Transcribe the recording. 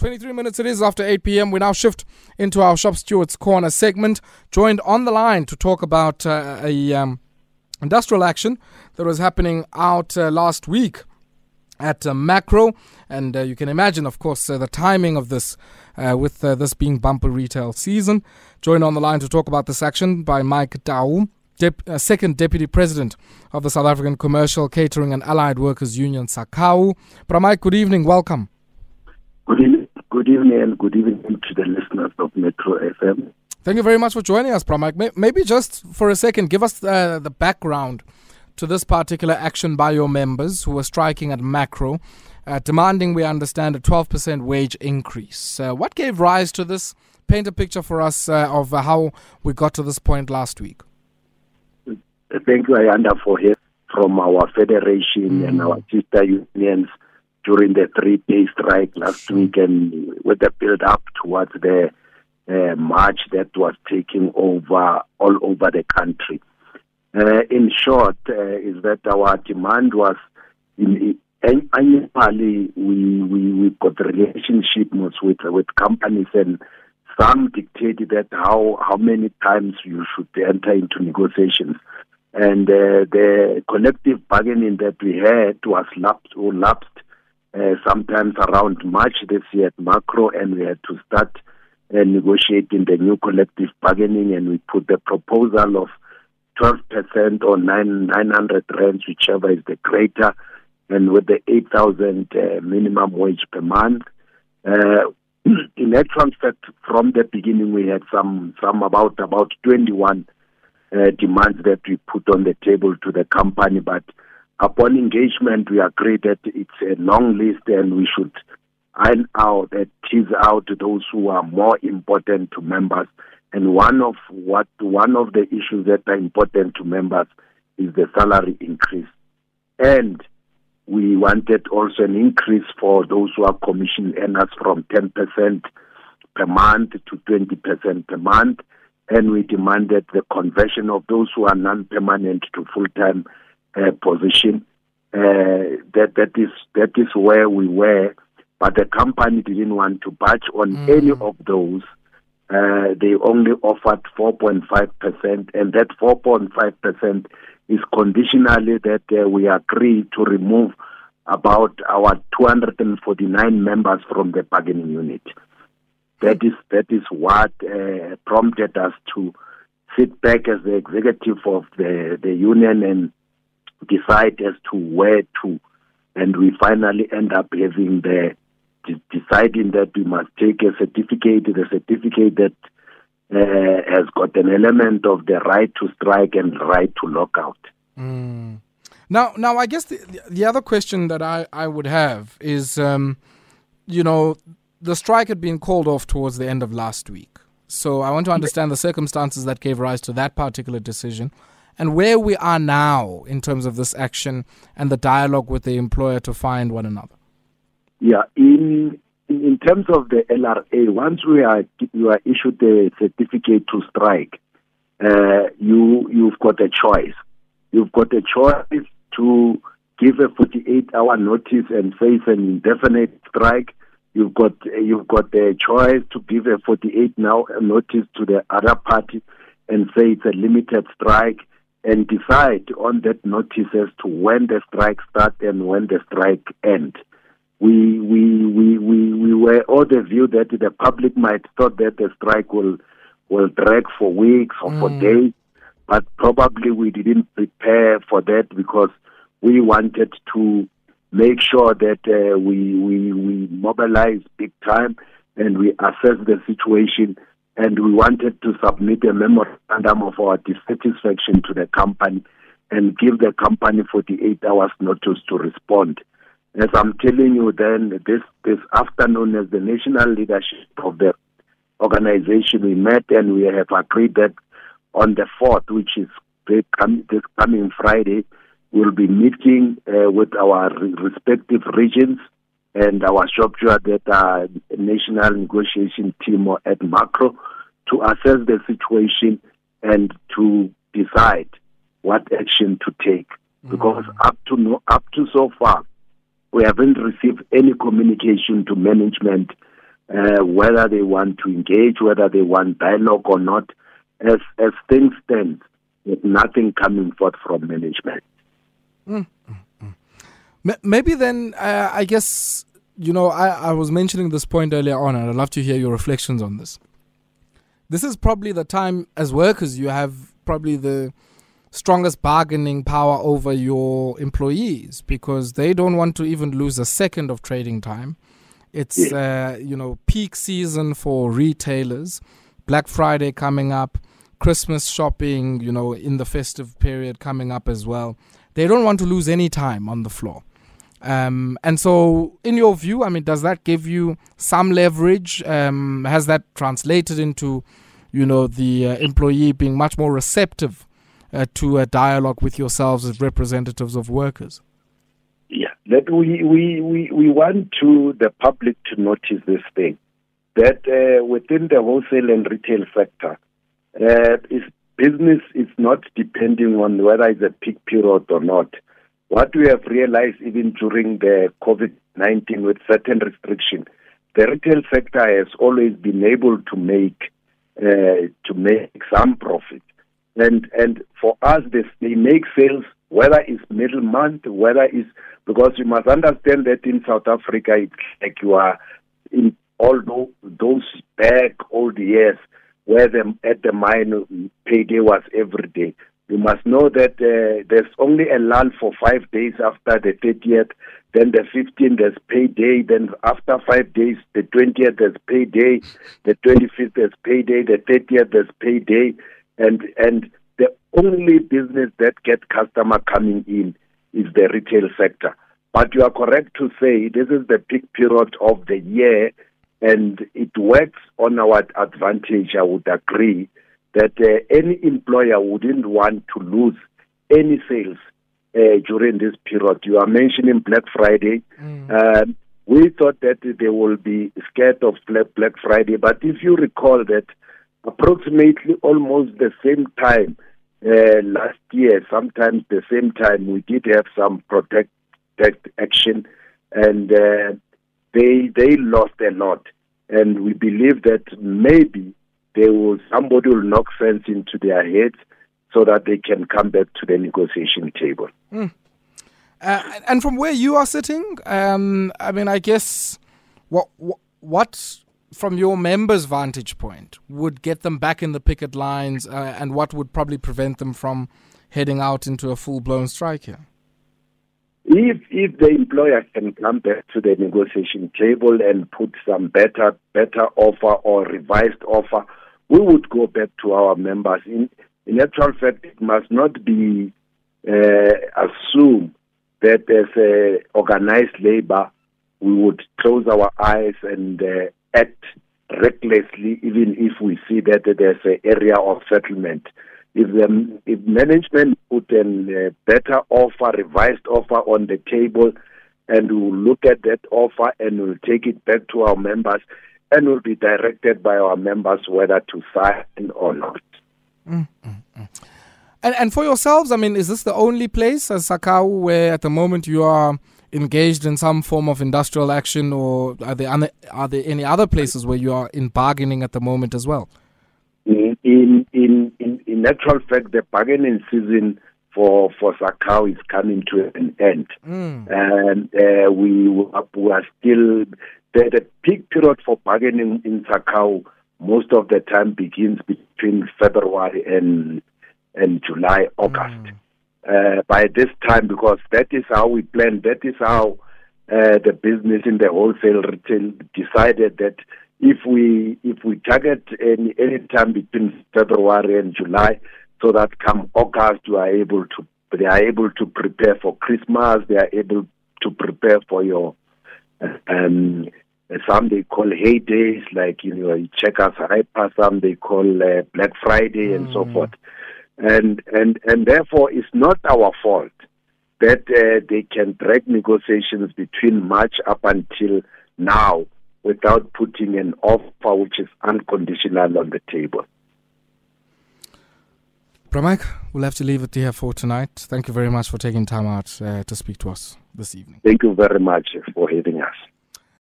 23 minutes it is after 8 p.m. We now shift into our Shop Stewards Corner segment. Joined on the line to talk about uh, a um, industrial action that was happening out uh, last week at uh, Makro. And uh, you can imagine, of course, uh, the timing of this, uh, with this being bumper retail season. Joined on the line to talk about this action by Mike Tau. Dep- second Deputy President of the South African Commercial Catering and Allied Workers Union, SACCAWU. Mike, good evening. Welcome. Good evening. And good evening to the listeners of Metro FM. Thank you very much for joining us, Bra-Mike. Maybe just for a second, give us uh, the background to this particular action by your members who were striking at Makro, uh, demanding, we understand, a 12% wage increase. Uh, what gave rise to this? Paint a picture for us uh, of how we got to this point last week. Thank you, Ayanda, for hearing from our federation mm. and our sister unions during the three-day strike last week and with the build-up towards the uh, march that was taking over all over the country. Uh, in short, uh, is that our demand was in, in, annually we, we we got relationships with with companies and some dictated that how how many times you should enter into negotiations and uh, the collective bargaining that we had was lapsed or lapsed uh, sometimes around March this year at Makro, and we had to start uh, negotiating the new collective bargaining, and we put the proposal of 12% or 9, 900 rands, whichever is the greater, and with the 8,000 uh, minimum wage per month. Uh, in actual fact, from the beginning, we had some, some about, about 21 uh, demands that we put on the table to the company, but upon engagement, we agreed that it's a long list and we should iron out, tease out those who are more important to members. And one of what one of the issues that are important to members is the salary increase. And we wanted also an increase for those who are commission earners from 10% per month to 20% per month. And we demanded the conversion of those who are non-permanent to full-time uh, position. Uh, that that is that is where we were, but the company didn't want to budge on mm. any of those. Uh, they only offered 4.5 percent, and that 4.5 percent is conditionally that uh, we agree to remove about our 249 members from the bargaining unit. That is that is what uh, prompted us to sit back as the executive of the the union and decide as to where to, and we finally end up having the deciding that we must take a certificate, the certificate that uh, has got an element of the right to strike and right to lockout. Mm. Now, now, I guess the, the other question that I, I would have is, um, you know, the strike had been called off towards the end of last week. So I want to understand the circumstances that gave rise to that particular decision and where we are now in terms of this action and the dialogue with the employer to find one another. Yeah, in in terms of the LRA, once we are you are issued the certificate to strike, uh, you you've got a choice. You've got a choice to give a 48-hour notice and face an indefinite strike. You've got you've got a choice to give a 48 now notice to the other party and say it's a limited strike and decide on that notice as to when the strike starts and when the strike ends. We, we, we, we, we were all the view that the public might thought that the strike will, will drag for weeks or mm. for days, but probably we didn't prepare for that because we wanted to make sure that uh, we, we, we mobilize big time and we assess the situation and we wanted to submit a memorandum of our dissatisfaction to the company and give the company 48 hours notice to respond. As I'm telling you, then this this afternoon, as the national leadership of the organization, we met and we have agreed that on the fourth, which is this coming Friday, we'll be meeting uh, with our respective regions and our shop that are national negotiation team at Makro to assess the situation and to decide what action to take. Mm-hmm. Because up to no, up to so far, we haven't received any communication to management uh, whether they want to engage, whether they want dialogue or not. As as things stand, there's nothing coming forth from management. Mm-hmm. Maybe then, uh, I guess you know, I, I was mentioning this point earlier on, and I'd love to hear your reflections on this. This is probably the time as workers you have probably the strongest bargaining power over your employees because they don't want to even lose a second of trading time. It's uh, you know peak season for retailers, Black Friday coming up, Christmas shopping, you know, in the festive period coming up as well. They don't want to lose any time on the floor. Um, and so, in your view, I mean, does that give you some leverage? Um, has that translated into, you know, the uh, employee being much more receptive uh, to a dialogue with yourselves as representatives of workers? Yeah, that we, we, we, we want to the public to notice this thing that uh, within the wholesale and retail sector, uh, is business is not depending on whether it's a peak period or not. What we have realized even during the COVID 19 with certain restrictions, the retail sector has always been able to make uh, to make some profit. And and for us, they make sales whether it's middle month, whether it's because you must understand that in South Africa, it's like you are in all those back old years where the, at the mine payday was every day. You must know that uh, there's only a lull for five days after the 30th, then the 15th there's payday, then after five days, the 20th there's payday, the 25th there's payday, the 30th there's payday, and and the only business that get customer coming in is the retail sector. But you are correct to say this is the peak period of the year, and it works on our advantage. I would agree that uh, any employer wouldn't want to lose any sales uh, during this period. You are mentioning Black Friday. Mm. Um, we thought that they will be scared of Black Friday, but if you recall that approximately almost the same time uh, last year, sometimes the same time, we did have some protect, protect action, and uh, they they lost a lot. And we believe that maybe they will somebody will knock sense into their heads so that they can come back to the negotiation table. Mm. Uh, and from where you are sitting, um, I mean, I guess what what from your members' vantage point, would get them back in the picket lines, uh, and what would probably prevent them from heading out into a full blown strike here? If if the employer can come back to the negotiation table and put some better better offer or revised offer, we would go back to our members. In in actual fact, it must not be uh, assumed that as a organized labor we would close our eyes and uh, act recklessly, even if we see that there's an area of settlement. If, the, if management put a uh, better offer, revised offer on the table, and we'll look at that offer and we'll take it back to our members, and will be directed by our members whether to sign or not. Mm-hmm. And, and for yourselves, I mean, is this the only place as SACCAWU where at the moment you are engaged in some form of industrial action, or are there are there any other places where you are in bargaining at the moment as well? In in in in, actual fact, the bargaining season for for SACCAWU is coming to an end, mm. and uh, we, we are still the, the peak period for bargaining in SACCAWU most of the time begins between February and and July, August. Mm uh, by this time because that is how we planned. That is how uh, the business in the wholesale retail decided that if we if we target any any time between February and July, so that come August we are able to they are able to prepare for Christmas. They are able to prepare for your um, some they call heydays like you know Checkers Hyper. Some they call uh, Black Friday mm. and so mm. forth and and and therefore it's not our fault that uh, they can drag negotiations between March up until now without putting an offer which is unconditional on the table. Bra-Mike, we'll have to leave it here for tonight. Thank you very much for taking time out uh, to speak to us this evening. Thank you very much for having us.